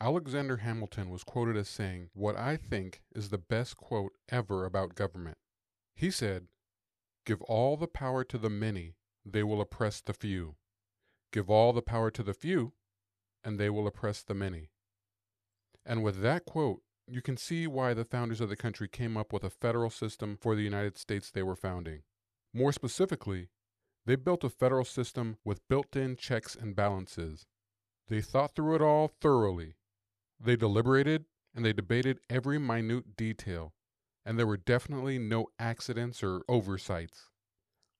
Alexander Hamilton was quoted as saying what I think is the best quote ever about government. He said, Give all the power to the many, they will oppress the few. Give all the power to the few, and they will oppress the many. And with that quote, you can see why the founders of the country came up with a federal system for the United States they were founding. More specifically, they built a federal system with built in checks and balances. They thought through it all thoroughly. They deliberated and they debated every minute detail, and there were definitely no accidents or oversights.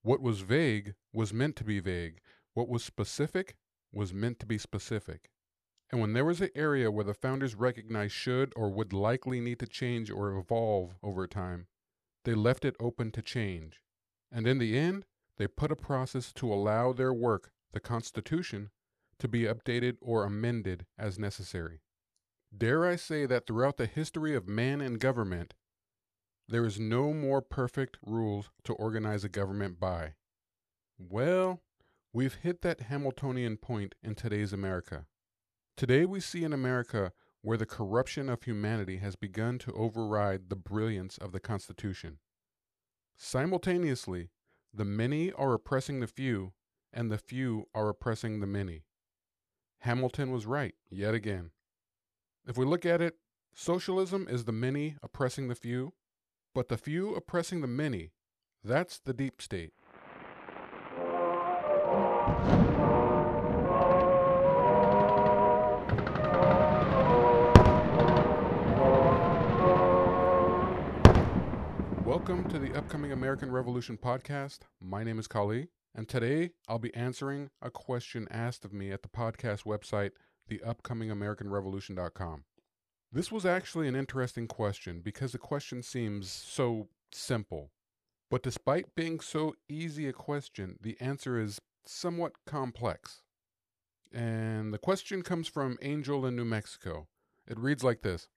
What was vague was meant to be vague, what was specific was meant to be specific. And when there was an area where the founders recognized should or would likely need to change or evolve over time, they left it open to change. And in the end, they put a process to allow their work, the Constitution, to be updated or amended as necessary. Dare I say that throughout the history of man and government, there is no more perfect rules to organize a government by. Well, we've hit that Hamiltonian point in today's America. Today we see an America where the corruption of humanity has begun to override the brilliance of the Constitution. Simultaneously, the many are oppressing the few, and the few are oppressing the many. Hamilton was right, yet again. If we look at it, socialism is the many oppressing the few, but the few oppressing the many. That's the deep state. Welcome to the upcoming American Revolution podcast. My name is Kali, and today I'll be answering a question asked of me at the podcast website, theupcomingamericanrevolution.com. This was actually an interesting question because the question seems so simple. But despite being so easy a question, the answer is somewhat complex. And the question comes from Angel in New Mexico. It reads like this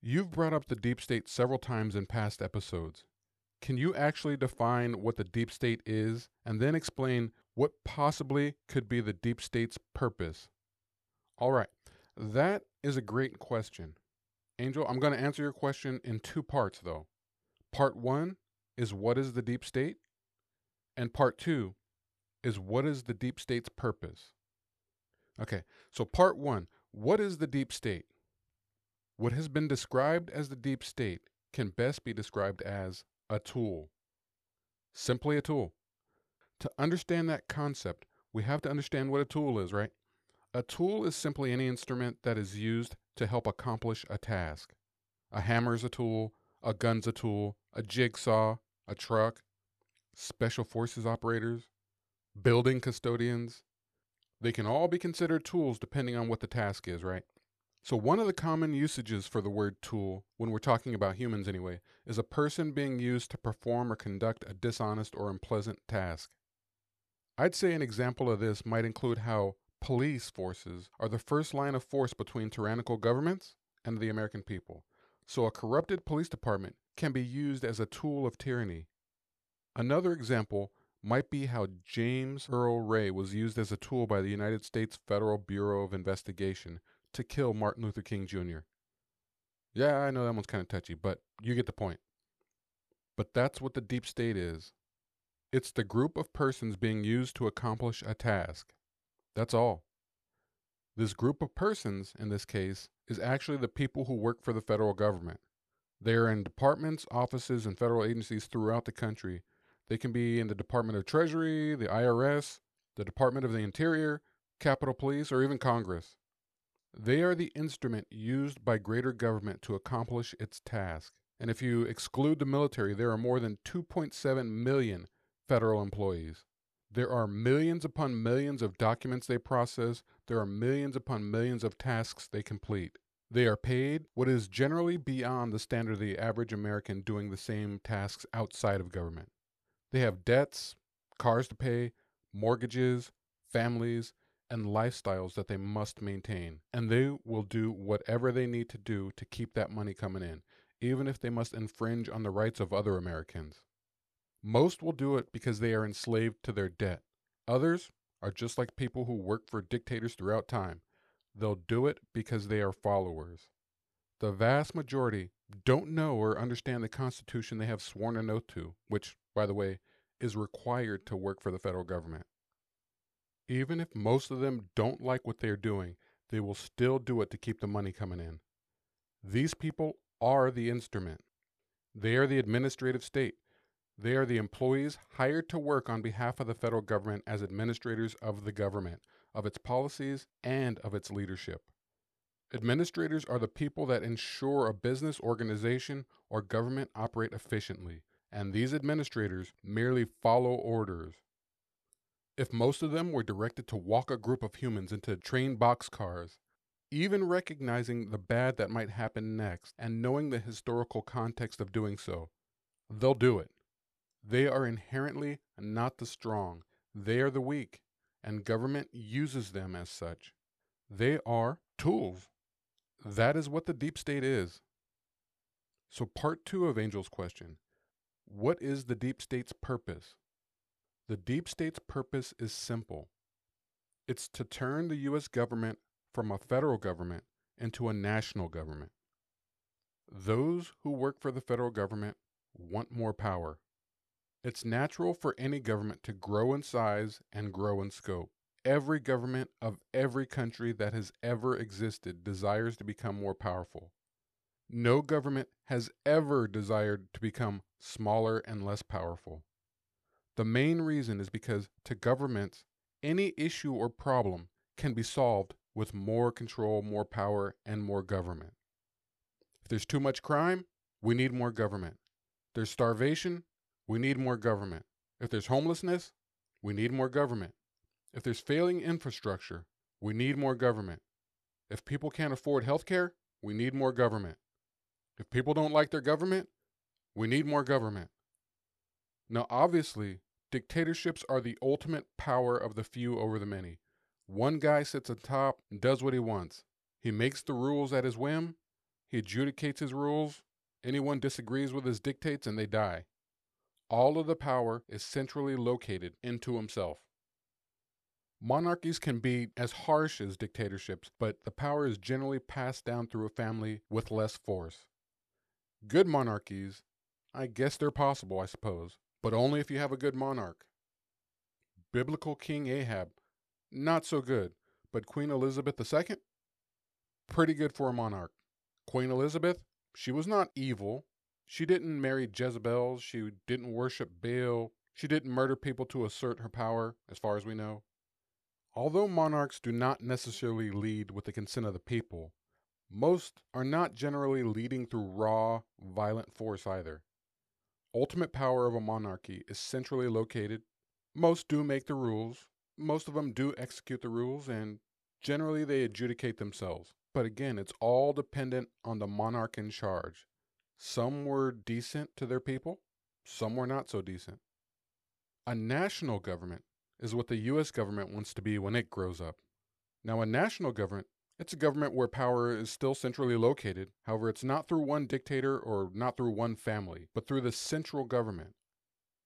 You've brought up the deep state several times in past episodes. Can you actually define what the deep state is and then explain what possibly could be the deep state's purpose? All right, that is a great question. Angel, I'm going to answer your question in two parts, though. Part one is what is the deep state? And part two is what is the deep state's purpose? Okay, so part one what is the deep state? What has been described as the deep state can best be described as a tool. Simply a tool. To understand that concept, we have to understand what a tool is, right? A tool is simply any instrument that is used to help accomplish a task. A hammer is a tool, a gun's a tool, a jigsaw, a truck, special forces operators, building custodians. They can all be considered tools depending on what the task is, right? So, one of the common usages for the word tool, when we're talking about humans anyway, is a person being used to perform or conduct a dishonest or unpleasant task. I'd say an example of this might include how police forces are the first line of force between tyrannical governments and the American people. So, a corrupted police department can be used as a tool of tyranny. Another example might be how James Earl Ray was used as a tool by the United States Federal Bureau of Investigation to kill Martin Luther King Jr. Yeah, I know that one's kind of touchy, but you get the point. But that's what the deep state is it's the group of persons being used to accomplish a task. That's all. This group of persons, in this case, is actually the people who work for the federal government. They are in departments, offices, and federal agencies throughout the country. They can be in the Department of Treasury, the IRS, the Department of the Interior, Capitol Police, or even Congress. They are the instrument used by greater government to accomplish its task. And if you exclude the military, there are more than 2.7 million federal employees. There are millions upon millions of documents they process. There are millions upon millions of tasks they complete. They are paid what is generally beyond the standard of the average American doing the same tasks outside of government. They have debts, cars to pay, mortgages, families, and lifestyles that they must maintain. And they will do whatever they need to do to keep that money coming in, even if they must infringe on the rights of other Americans. Most will do it because they are enslaved to their debt. Others are just like people who work for dictators throughout time. they'll do it because they are followers. The vast majority don't know or understand the Constitution they have sworn an oath to, which, by the way, is required to work for the federal government. Even if most of them don't like what they're doing, they will still do it to keep the money coming in. These people are the instrument. They are the administrative state. They are the employees hired to work on behalf of the federal government as administrators of the government, of its policies, and of its leadership. Administrators are the people that ensure a business, organization, or government operate efficiently, and these administrators merely follow orders. If most of them were directed to walk a group of humans into train boxcars, even recognizing the bad that might happen next and knowing the historical context of doing so, they'll do it. They are inherently not the strong, they are the weak, and government uses them as such. They are tools. That is what the deep state is. So, part two of Angel's question What is the deep state's purpose? The deep state's purpose is simple it's to turn the U.S. government from a federal government into a national government. Those who work for the federal government want more power. It's natural for any government to grow in size and grow in scope. Every government of every country that has ever existed desires to become more powerful. No government has ever desired to become smaller and less powerful. The main reason is because to governments, any issue or problem can be solved with more control, more power, and more government. If there's too much crime, we need more government. There's starvation, we need more government. If there's homelessness, we need more government. If there's failing infrastructure, we need more government. If people can't afford health care, we need more government. If people don't like their government, we need more government. Now, obviously, dictatorships are the ultimate power of the few over the many. One guy sits atop and does what he wants. He makes the rules at his whim, he adjudicates his rules. Anyone disagrees with his dictates and they die. All of the power is centrally located into himself. Monarchies can be as harsh as dictatorships, but the power is generally passed down through a family with less force. Good monarchies, I guess they're possible, I suppose, but only if you have a good monarch. Biblical King Ahab, not so good, but Queen Elizabeth II, pretty good for a monarch. Queen Elizabeth, she was not evil, she didn't marry Jezebels. She didn't worship Baal. She didn't murder people to assert her power, as far as we know. Although monarchs do not necessarily lead with the consent of the people, most are not generally leading through raw, violent force either. Ultimate power of a monarchy is centrally located. Most do make the rules, most of them do execute the rules, and generally they adjudicate themselves. But again, it's all dependent on the monarch in charge. Some were decent to their people, some were not so decent. A national government is what the US government wants to be when it grows up. Now, a national government, it's a government where power is still centrally located. However, it's not through one dictator or not through one family, but through the central government.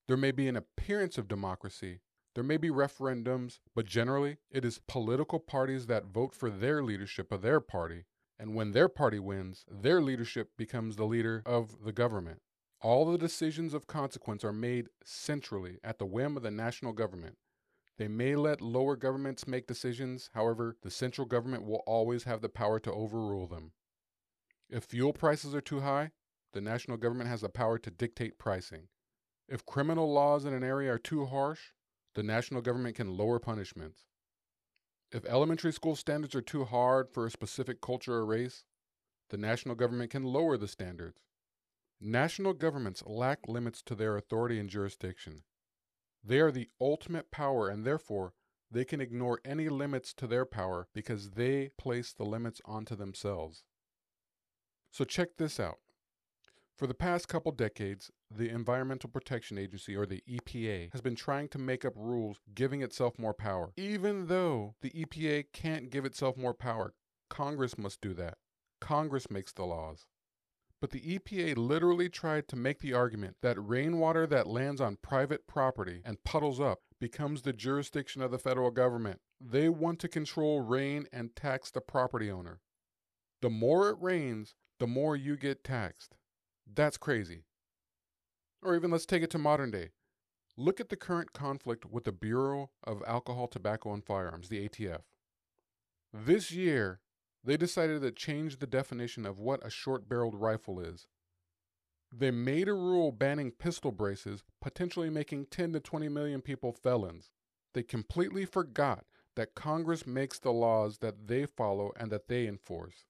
There may be an appearance of democracy, there may be referendums, but generally, it is political parties that vote for their leadership of their party and when their party wins, their leadership becomes the leader of the government. All the decisions of consequence are made centrally at the whim of the national government. They may let lower governments make decisions, however, the central government will always have the power to overrule them. If fuel prices are too high, the national government has the power to dictate pricing. If criminal laws in an area are too harsh, the national government can lower punishments. If elementary school standards are too hard for a specific culture or race, the national government can lower the standards. National governments lack limits to their authority and jurisdiction. They are the ultimate power, and therefore, they can ignore any limits to their power because they place the limits onto themselves. So, check this out. For the past couple decades, the Environmental Protection Agency, or the EPA, has been trying to make up rules giving itself more power. Even though the EPA can't give itself more power, Congress must do that. Congress makes the laws. But the EPA literally tried to make the argument that rainwater that lands on private property and puddles up becomes the jurisdiction of the federal government. They want to control rain and tax the property owner. The more it rains, the more you get taxed. That's crazy. Or even let's take it to modern day. Look at the current conflict with the Bureau of Alcohol, Tobacco, and Firearms, the ATF. This year, they decided to change the definition of what a short barreled rifle is. They made a rule banning pistol braces, potentially making 10 to 20 million people felons. They completely forgot that Congress makes the laws that they follow and that they enforce.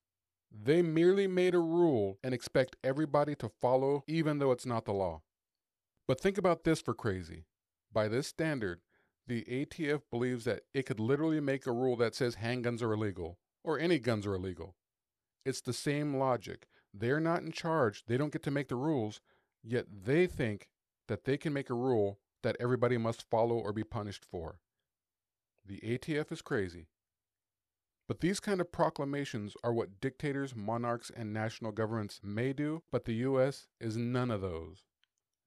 They merely made a rule and expect everybody to follow, even though it's not the law. But think about this for crazy. By this standard, the ATF believes that it could literally make a rule that says handguns are illegal, or any guns are illegal. It's the same logic. They're not in charge, they don't get to make the rules, yet they think that they can make a rule that everybody must follow or be punished for. The ATF is crazy. But these kind of proclamations are what dictators, monarchs, and national governments may do, but the US is none of those.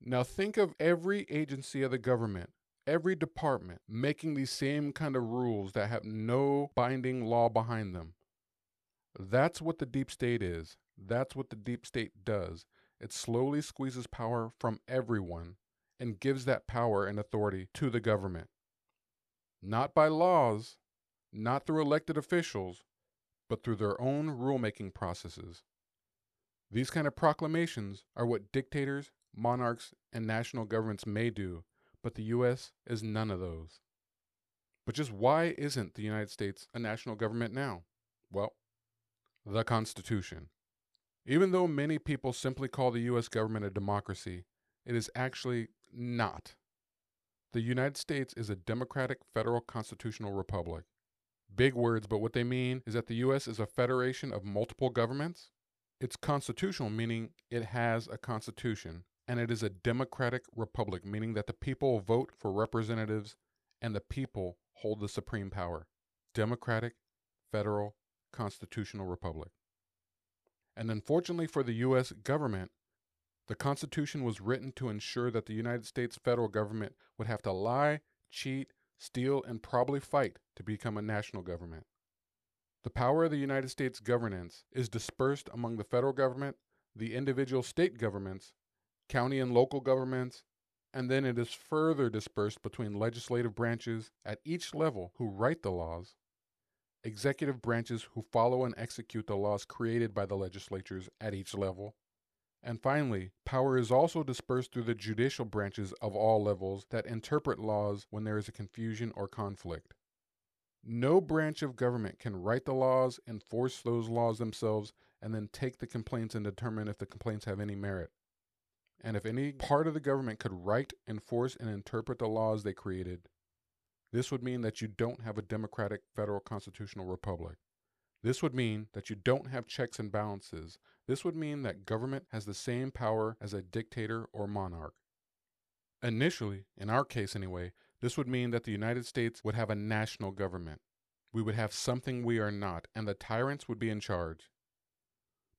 Now think of every agency of the government, every department making these same kind of rules that have no binding law behind them. That's what the deep state is. That's what the deep state does. It slowly squeezes power from everyone and gives that power and authority to the government. Not by laws, not through elected officials, but through their own rulemaking processes. These kind of proclamations are what dictators, monarchs, and national governments may do, but the U.S. is none of those. But just why isn't the United States a national government now? Well, the Constitution. Even though many people simply call the U.S. government a democracy, it is actually not. The United States is a democratic federal constitutional republic. Big words, but what they mean is that the U.S. is a federation of multiple governments. It's constitutional, meaning it has a constitution, and it is a democratic republic, meaning that the people vote for representatives and the people hold the supreme power. Democratic, federal, constitutional republic. And unfortunately for the U.S. government, the Constitution was written to ensure that the United States federal government would have to lie, cheat, steal, and probably fight to become a national government. The power of the United States governance is dispersed among the federal government, the individual state governments, county and local governments, and then it is further dispersed between legislative branches at each level who write the laws executive branches who follow and execute the laws created by the legislatures at each level. And finally, power is also dispersed through the judicial branches of all levels that interpret laws when there is a confusion or conflict. No branch of government can write the laws, enforce those laws themselves, and then take the complaints and determine if the complaints have any merit. And if any part of the government could write, enforce, and interpret the laws they created, this would mean that you don't have a democratic federal constitutional republic. This would mean that you don't have checks and balances. This would mean that government has the same power as a dictator or monarch. Initially, in our case anyway, this would mean that the United States would have a national government. We would have something we are not, and the tyrants would be in charge.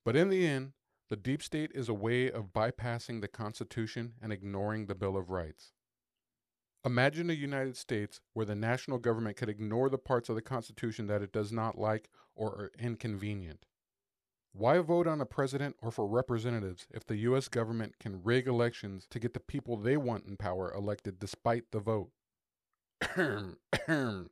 But in the end, the deep state is a way of bypassing the Constitution and ignoring the Bill of Rights. Imagine a United States where the national government could ignore the parts of the Constitution that it does not like or are inconvenient. Why vote on a president or for representatives if the U.S. government can rig elections to get the people they want in power elected despite the vote?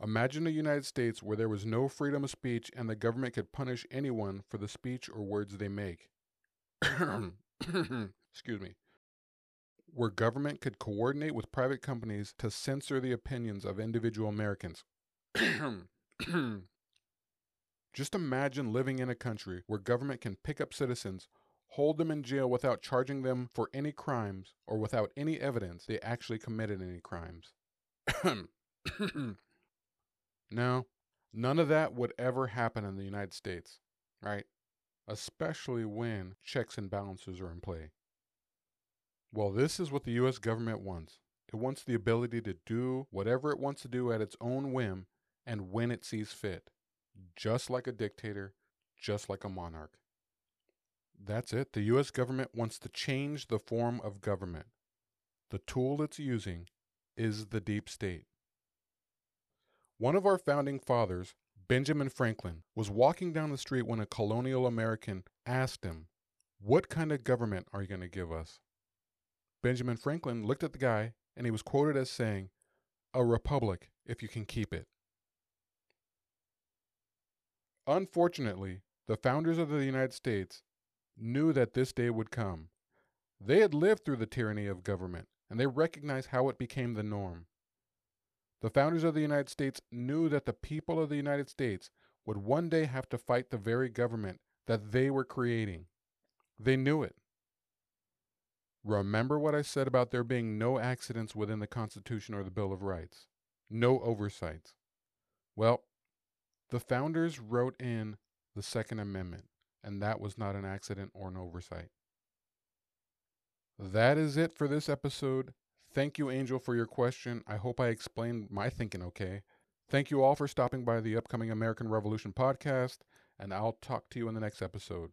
Imagine a United States where there was no freedom of speech and the government could punish anyone for the speech or words they make. Excuse me where government could coordinate with private companies to censor the opinions of individual Americans. Just imagine living in a country where government can pick up citizens, hold them in jail without charging them for any crimes or without any evidence they actually committed any crimes. no, none of that would ever happen in the United States, right? Especially when checks and balances are in play. Well, this is what the U.S. government wants. It wants the ability to do whatever it wants to do at its own whim and when it sees fit, just like a dictator, just like a monarch. That's it. The U.S. government wants to change the form of government. The tool it's using is the deep state. One of our founding fathers, Benjamin Franklin, was walking down the street when a colonial American asked him, What kind of government are you going to give us? Benjamin Franklin looked at the guy and he was quoted as saying, A republic if you can keep it. Unfortunately, the founders of the United States knew that this day would come. They had lived through the tyranny of government, and they recognized how it became the norm. The founders of the United States knew that the people of the United States would one day have to fight the very government that they were creating. They knew it. Remember what I said about there being no accidents within the Constitution or the Bill of Rights, no oversights. Well, the founders wrote in the Second Amendment, and that was not an accident or an oversight. That is it for this episode. Thank you, Angel, for your question. I hope I explained my thinking okay. Thank you all for stopping by the upcoming American Revolution podcast, and I'll talk to you in the next episode.